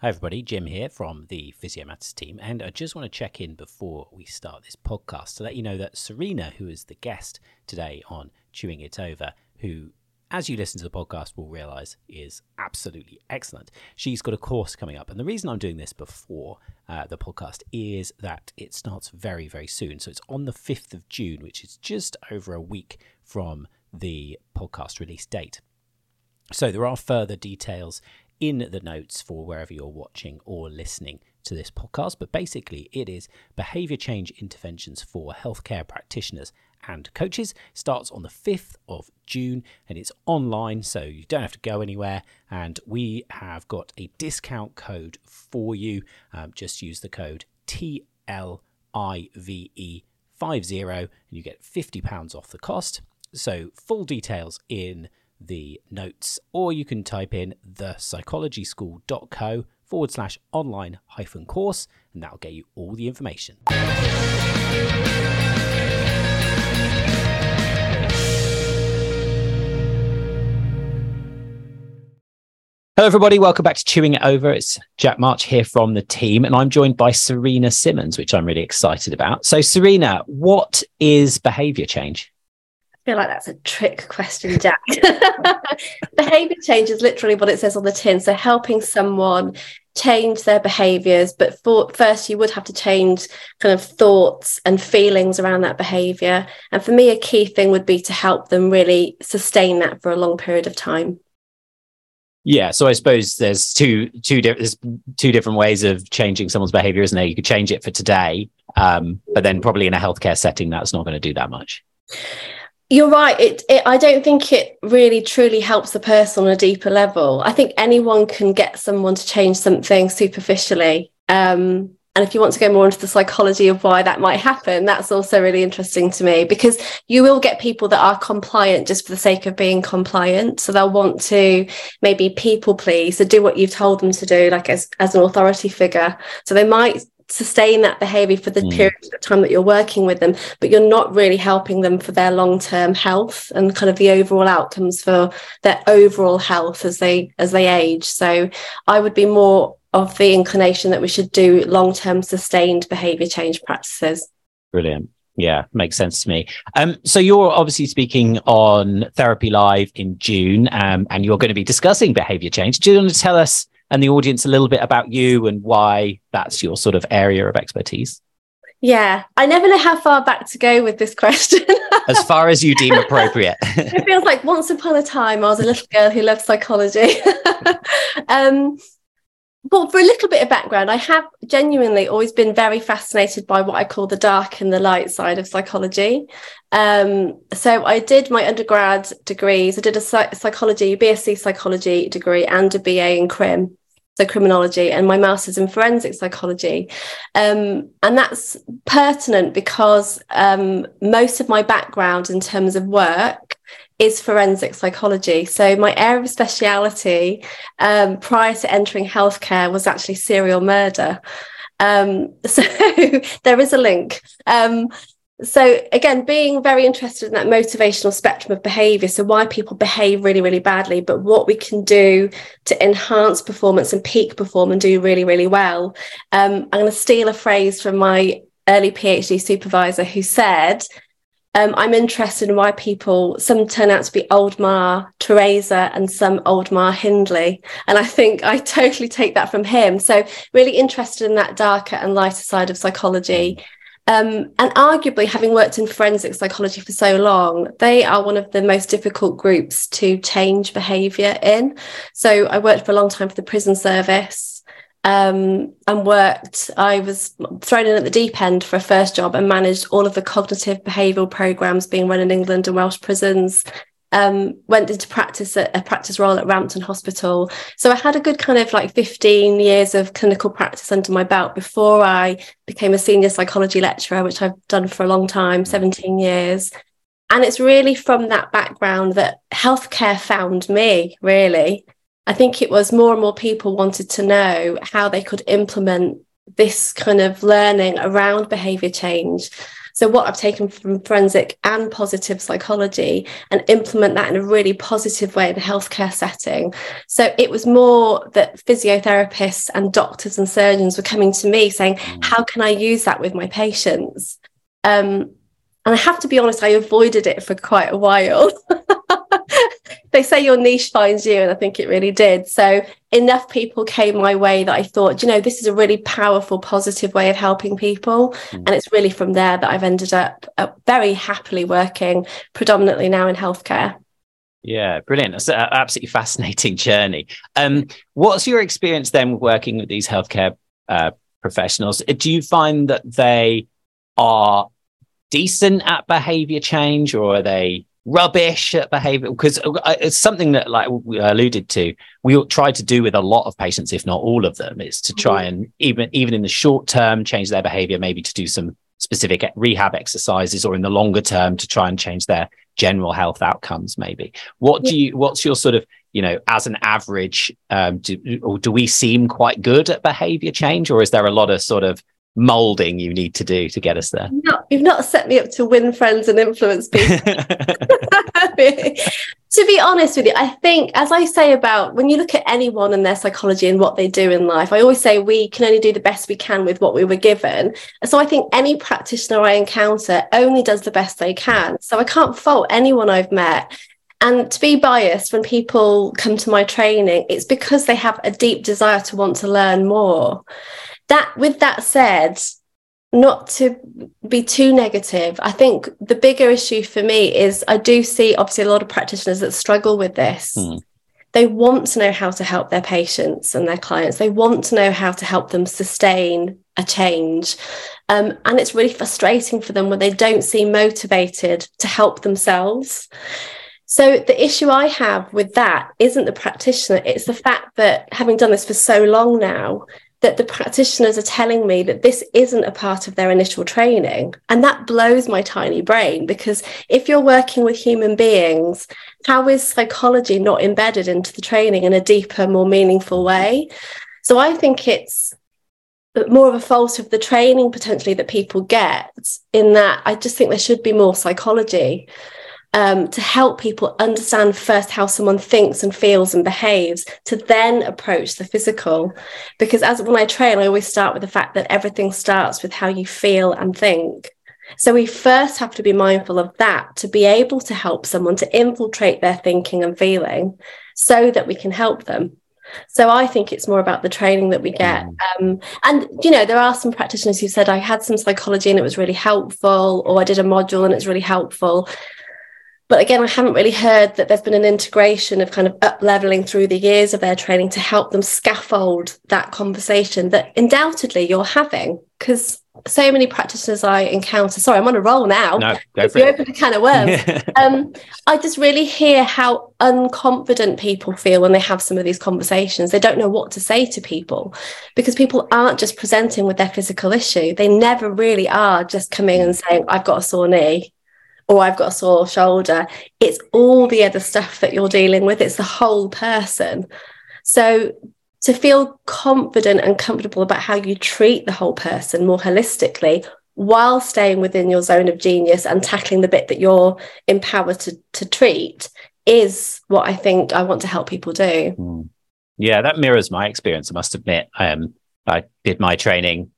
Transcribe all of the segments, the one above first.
Hi, everybody. Jim here from the Physiomatters team. And I just want to check in before we start this podcast to let you know that Serena, who is the guest today on Chewing It Over, who, as you listen to the podcast, will realize is absolutely excellent. She's got a course coming up. And the reason I'm doing this before uh, the podcast is that it starts very, very soon. So it's on the 5th of June, which is just over a week from the podcast release date. So there are further details in the notes for wherever you're watching or listening to this podcast. But basically, it is behavior change interventions for healthcare practitioners and coaches. Starts on the 5th of June and it's online, so you don't have to go anywhere. And we have got a discount code for you. Um, just use the code TLIVE50 and you get £50 off the cost. So, full details in the notes, or you can type in thepsychologyschool.co forward slash online hyphen course, and that'll get you all the information. Hello, everybody. Welcome back to Chewing It Over. It's Jack March here from the team, and I'm joined by Serena Simmons, which I'm really excited about. So, Serena, what is behavior change? Feel like that's a trick question, Jack. behavior change is literally what it says on the tin. So helping someone change their behaviors, but for, first you would have to change kind of thoughts and feelings around that behavior. And for me, a key thing would be to help them really sustain that for a long period of time. Yeah, so I suppose there's two two di- there's two different ways of changing someone's behavior, isn't there? You could change it for today, um, but then probably in a healthcare setting, that's not going to do that much. You're right. It, it, I don't think it really truly helps the person on a deeper level. I think anyone can get someone to change something superficially. Um, and if you want to go more into the psychology of why that might happen, that's also really interesting to me because you will get people that are compliant just for the sake of being compliant. So they'll want to maybe people please, so do what you've told them to do, like as, as an authority figure. So they might sustain that behavior for the mm. period of time that you're working with them but you're not really helping them for their long-term health and kind of the overall outcomes for their overall health as they as they age so i would be more of the inclination that we should do long-term sustained behavior change practices brilliant yeah, makes sense to me. Um, so you're obviously speaking on Therapy Live in June, um, and you're going to be discussing behavior change. Do you want to tell us and the audience a little bit about you and why that's your sort of area of expertise? Yeah, I never know how far back to go with this question. as far as you deem appropriate. it feels like once upon a time I was a little girl who loved psychology. um, but for a little bit of background, I have genuinely always been very fascinated by what I call the dark and the light side of psychology. Um, so I did my undergrad degrees. I did a psychology, BSc psychology degree, and a BA in crim so criminology, and my master's in forensic psychology. Um, and that's pertinent because um, most of my background in terms of work is forensic psychology. So my area of speciality um, prior to entering healthcare was actually serial murder. Um, so there is a link. Um, so again being very interested in that motivational spectrum of behavior so why people behave really really badly but what we can do to enhance performance and peak perform and do really really well. Um, i'm going to steal a phrase from my early phd supervisor who said um, I'm interested in why people some turn out to be old Mother Teresa and some old Myra Hindley, and I think I totally take that from him. So really interested in that darker and lighter side of psychology, um, and arguably, having worked in forensic psychology for so long, they are one of the most difficult groups to change behaviour in. So, I worked for a long time for the prison service um, and worked. I was thrown in at the deep end for a first job and managed all of the cognitive behavioural programs being run in England and Welsh prisons um, went into practice at a practice role at Rampton Hospital. So I had a good kind of like 15 years of clinical practice under my belt before I became a senior psychology lecturer, which I've done for a long time, 17 years. And it's really from that background that healthcare found me, really. I think it was more and more people wanted to know how they could implement this kind of learning around behavior change So, what I've taken from forensic and positive psychology and implement that in a really positive way in a healthcare setting. So, it was more that physiotherapists and doctors and surgeons were coming to me saying, mm. How can I use that with my patients? Um, and I have to be honest, I avoided it for quite a while. they say your niche finds you, and I think it really did. So enough people came my way that I thought, you know, this is a really powerful, positive way of helping people. Mm. And it's really from there that I've ended up uh, very happily working predominantly now in healthcare. Yeah, brilliant. It's an absolutely fascinating journey. Um, what's your experience then working with these healthcare uh, professionals? Do you find that they are decent at behavior change or are they rubbish at behavior because uh, it's something that like we alluded to we try to do with a lot of patients if not all of them is to try mm-hmm. and even even in the short term change their behavior maybe to do some specific rehab exercises or in the longer term to try and change their general health outcomes maybe what do you what's your sort of you know as an average um do, or do we seem quite good at behavior change or is there a lot of sort of molding you need to do to get us there? No, you've not set me up to win friends and influence people. to be honest with you, I think, as I say about when you look at anyone and their psychology and what they do in life, I always say we can only do the best we can with what we were given. So I think any practitioner I encounter only does the best they can. So I can't fault anyone I've met. And to be biased, when people come to my training, it's because they have a deep desire to want to learn more that with that said not to be too negative i think the bigger issue for me is i do see obviously a lot of practitioners that struggle with this. Mm. they want to know how to help their patients and their clients. They want to know how to help them sustain a change. Um, and it's really frustrating for them when they don't seem motivated to help themselves. So the issue I have with that isn't the practitioner, it's the fact that having done this for so long now, that the practitioners are telling me that this isn't a part of their initial training. And that blows my tiny brain because if you're working with human beings, how is psychology not embedded into the training in a deeper, more meaningful way? So I think it's more of a fault of the training potentially that people get in that I just think there should be more psychology um, to help people understand first how someone thinks and feels and behaves to then approach the physical. Because as when I train, I always start with the fact that everything starts with how you feel and think. So we first have to be mindful of that to be able to help someone to infiltrate their thinking and feeling so that we can help them. So I think it's more about the training that we get. Mm. Um, and, you know, there are some practitioners who said, I had some psychology and it was really helpful, or I did a module and it's really helpful. But again, I haven't really heard that there's been an integration of kind of up leveling through the years of their training to help them scaffold that conversation that undoubtedly you're having. Because so many practitioners I encounter, sorry, I'm on a roll now. No, go for you open a can of worms. um, I just really hear how unconfident people feel when they have some of these conversations. They don't know what to say to people because people aren't just presenting with their physical issue. They never really are just coming and saying, I've got a sore knee or I've got a sore shoulder. It's all the other stuff that you're dealing with, it's the whole person. So to feel confident and comfortable about how you treat the whole person more holistically while staying within your zone of genius and tackling the bit that you're empowered to, to treat is what I think I want to help people do. Mm. Yeah, that mirrors my experience, I must admit. Um, I did my training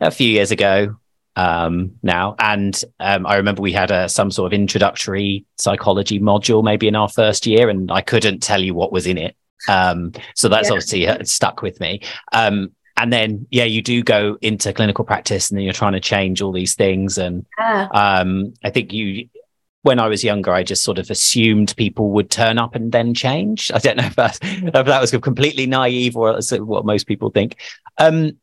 a few years ago um, now. And um, I remember we had a, some sort of introductory psychology module maybe in our first year, and I couldn't tell you what was in it. Um, so that's yeah. obviously uh, stuck with me. Um, and then, yeah, you do go into clinical practice, and then you're trying to change all these things. And yeah. Um, I think you, when I was younger, I just sort of assumed people would turn up and then change. I don't know if that, if that was completely naive or what most people think. Um,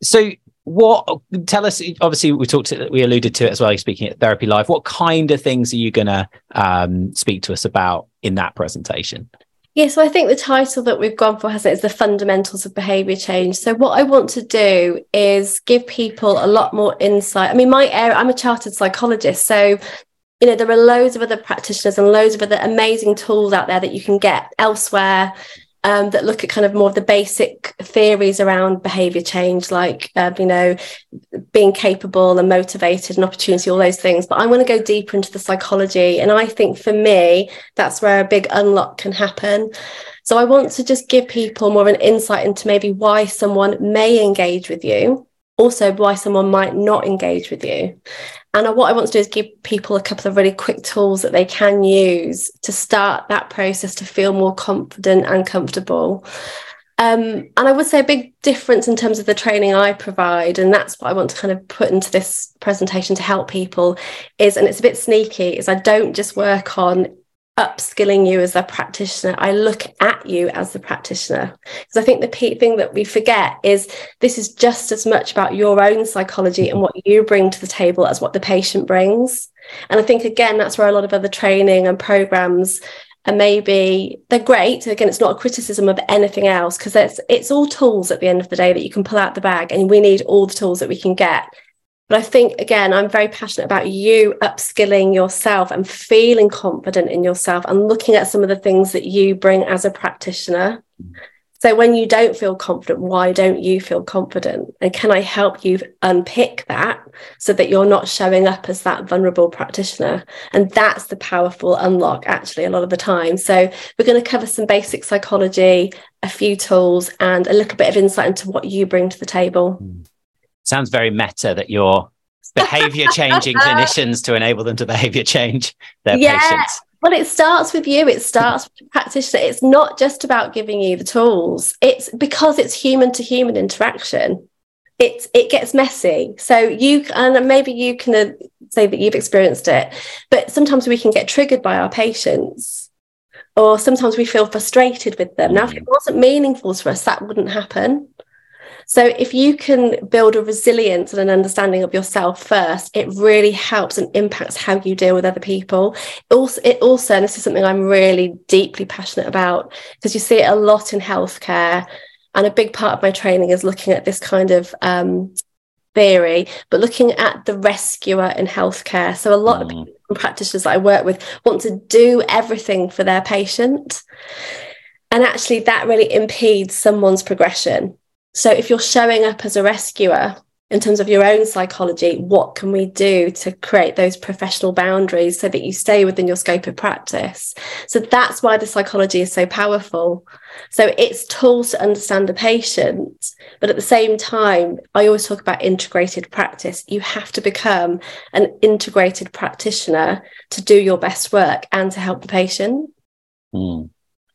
so what tell us obviously we talked to, we alluded to it as well speaking at therapy live. What kind of things are you going to um, speak to us about in that presentation? Yeah so i think the title that we've gone for has it is the fundamentals of behavior change. So what i want to do is give people a lot more insight. I mean my area i'm a chartered psychologist so you know there are loads of other practitioners and loads of other amazing tools out there that you can get elsewhere um, that look at kind of more of the basic theories around behavior change, like, uh, you know, being capable and motivated and opportunity, all those things. But I want to go deeper into the psychology. And I think for me, that's where a big unlock can happen. So I want to just give people more of an insight into maybe why someone may engage with you, also why someone might not engage with you. And what I want to do is give people a couple of really quick tools that they can use to start that process to feel more confident and comfortable. Um, and I would say a big difference in terms of the training I provide, and that's what I want to kind of put into this presentation to help people is, and it's a bit sneaky, is I don't just work on upskilling you as a practitioner. I look at you as the practitioner. Because i think the thing that we forget is this is just as much about your own psychology and what you bring to the table as what the patient brings. And i think again that's where a lot of other training and programs and maybe they're great. Again it's not a criticism of anything else because it's it's all tools at the end of the day that you can pull out the bag and we need all the tools that we can get but I think, again, I'm very passionate about you upskilling yourself and feeling confident in yourself and looking at some of the things that you bring as a practitioner. So when you don't feel confident, why don't you feel confident? And can I help you unpick that so that you're not showing up as that vulnerable practitioner? And that's the powerful unlock, actually, a lot of the time. So we're going to cover some basic psychology, a few tools, and a little bit of insight into what you bring to the table. Mm sounds very meta that you're behavior changing clinicians to enable them to behavior change their yeah. patients. Well, it starts with you. It starts with the practitioner. It's not just about giving you the tools. It's because it's human to human interaction. It it gets messy. So you and maybe you can uh, say that you've experienced it, but sometimes we can get triggered by our patients, or sometimes we feel frustrated with them. Now, if it mm. wasn't meaningful to us, that wouldn't happen. So if you can build a resilience and an understanding of yourself first, it really helps and impacts how you deal with other people. It also, it also, and this is something I'm really deeply passionate about, because you see it a lot in healthcare. And a big part of my training is looking at this kind of um, theory, but looking at the rescuer in healthcare. So a lot mm. of people, practitioners that I work with want to do everything for their patient. And actually, that really impedes someone's progression. So if you're showing up as a rescuer in terms of your own psychology, what can we do to create those professional boundaries so that you stay within your scope of practice? So that's why the psychology is so powerful. So it's tools to understand the patient, but at the same time, I always talk about integrated practice. You have to become an integrated practitioner to do your best work and to help the patient. Mm.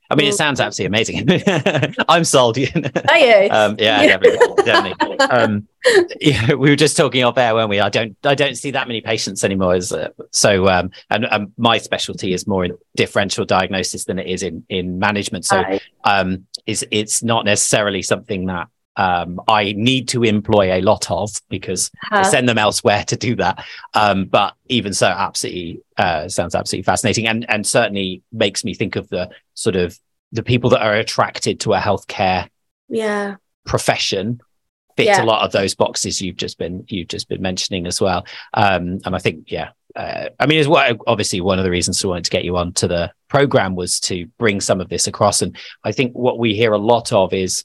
I mean, it sounds absolutely amazing. I'm sold. Are you? Um, yeah, definitely. definitely. Um, yeah, we were just talking off air, weren't we? I don't, I don't see that many patients anymore. As uh, so, um, and um, my specialty is more in differential diagnosis than it is in in management. So, um, is it's not necessarily something that um, I need to employ a lot of because uh-huh. I send them elsewhere to do that. Um, but even so, absolutely uh, sounds absolutely fascinating, and and certainly makes me think of the sort of the people that are attracted to a healthcare yeah profession fit yeah. a lot of those boxes you've just been you've just been mentioning as well. Um, and I think yeah. Uh, I mean, it's what obviously one of the reasons we wanted to get you on to the program was to bring some of this across. And I think what we hear a lot of is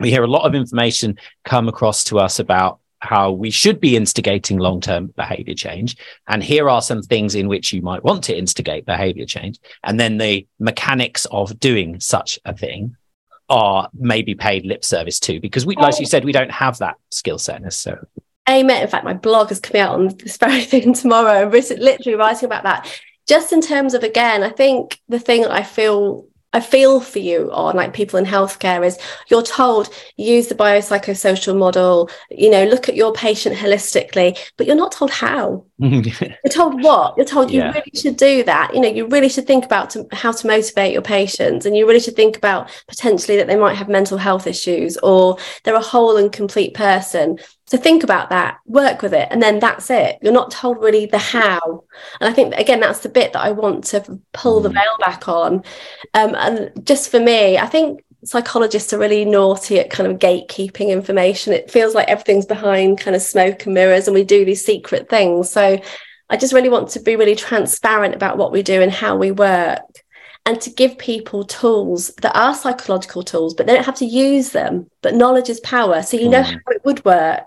we hear a lot of information come across to us about how we should be instigating long term behavior change. And here are some things in which you might want to instigate behavior change. And then the mechanics of doing such a thing are maybe paid lip service to, because we, like you oh. said, we don't have that skill set necessarily. Amen. In fact, my blog is coming out on this very thing tomorrow. I'm literally writing about that. Just in terms of, again, I think the thing I feel I feel for you on like people in healthcare is you're told use the biopsychosocial model, you know, look at your patient holistically, but you're not told how. Mm-hmm. you're told what? You're told yeah. you really should do that. You know, you really should think about to, how to motivate your patients and you really should think about potentially that they might have mental health issues or they're a whole and complete person. So think about that, work with it, and then that's it. You're not told really the how. And I think again, that's the bit that I want to pull the mm. veil back on. Um, and just for me, I think psychologists are really naughty at kind of gatekeeping information. It feels like everything's behind kind of smoke and mirrors, and we do these secret things. So I just really want to be really transparent about what we do and how we work. And to give people tools that are psychological tools, but they don't have to use them. But knowledge is power. So you know mm. how it would work.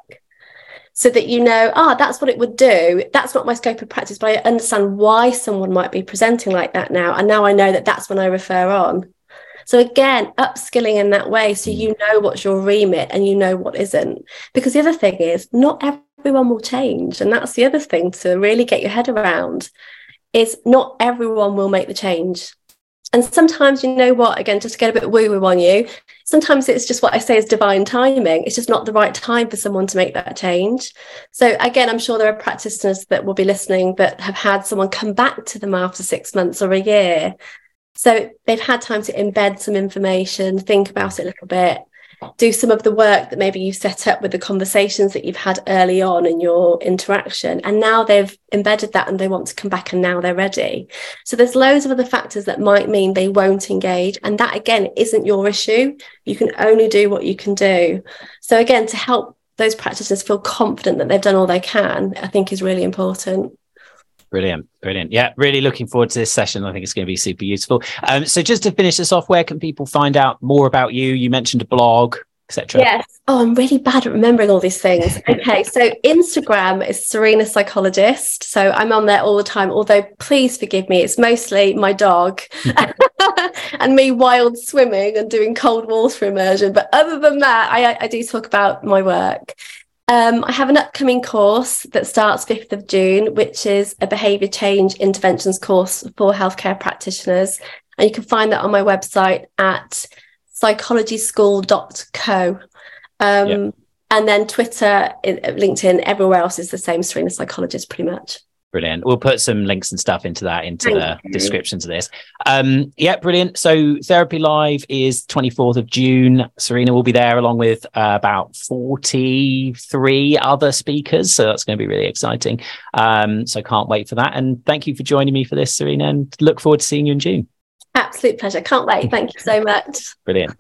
So that you know, ah, oh, that's what it would do. That's not my scope of practice, but I understand why someone might be presenting like that now. And now I know that that's when I refer on. So again, upskilling in that way so you mm. know what's your remit and you know what isn't. Because the other thing is not everyone will change. And that's the other thing to really get your head around is not everyone will make the change. And sometimes, you know what, again, just to get a bit woo woo on you, sometimes it's just what I say is divine timing. It's just not the right time for someone to make that change. So, again, I'm sure there are practitioners that will be listening that have had someone come back to them after six months or a year. So, they've had time to embed some information, think about it a little bit, do some of the work that maybe you've set up with the conversations that you've had early on in your interaction. And now they've embedded that and they want to come back and now they're ready. So there's loads of other factors that might mean they won't engage. And that again isn't your issue. You can only do what you can do. So again to help those practitioners feel confident that they've done all they can i think is really important Brilliant, brilliant. Yeah, really looking forward to this session. I think it's going to be super useful. Um, so, just to finish this off, where can people find out more about you? You mentioned a blog, etc. Yes. Oh, I'm really bad at remembering all these things. Okay, so Instagram is Serena Psychologist. So I'm on there all the time. Although, please forgive me, it's mostly my dog and me wild swimming and doing cold water immersion. But other than that, I, I do talk about my work. Um, I have an upcoming course that starts 5th of June, which is a behaviour change interventions course for healthcare practitioners. And you can find that on my website at psychologyschool.co. Um, yep. And then Twitter, LinkedIn, everywhere else is the same, Serena Psychologist, pretty much. Brilliant. We'll put some links and stuff into that into Thank the you. descriptions of this. Um, yeah, brilliant. So Therapy Live is 24th of June. Serena will be there along with uh, about 43 other speakers. So that's going to be really exciting. Um, so can't wait for that. And thank you for joining me for this, Serena, and look forward to seeing you in June. Absolute pleasure. Can't wait. Thank you so much. Brilliant.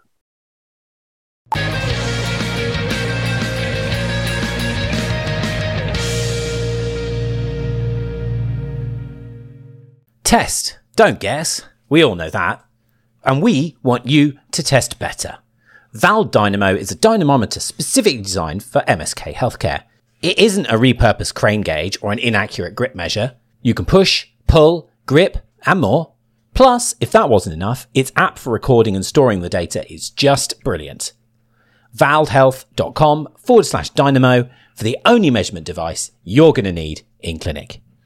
Test, don't guess. We all know that. And we want you to test better. VALD Dynamo is a dynamometer specifically designed for MSK healthcare. It isn't a repurposed crane gauge or an inaccurate grip measure. You can push, pull, grip, and more. Plus, if that wasn't enough, its app for recording and storing the data is just brilliant. valdhealth.com forward slash dynamo for the only measurement device you're going to need in clinic.